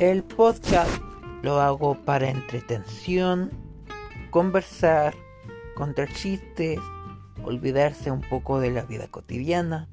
El podcast lo hago para entretención, conversar, contar chistes, olvidarse un poco de la vida cotidiana.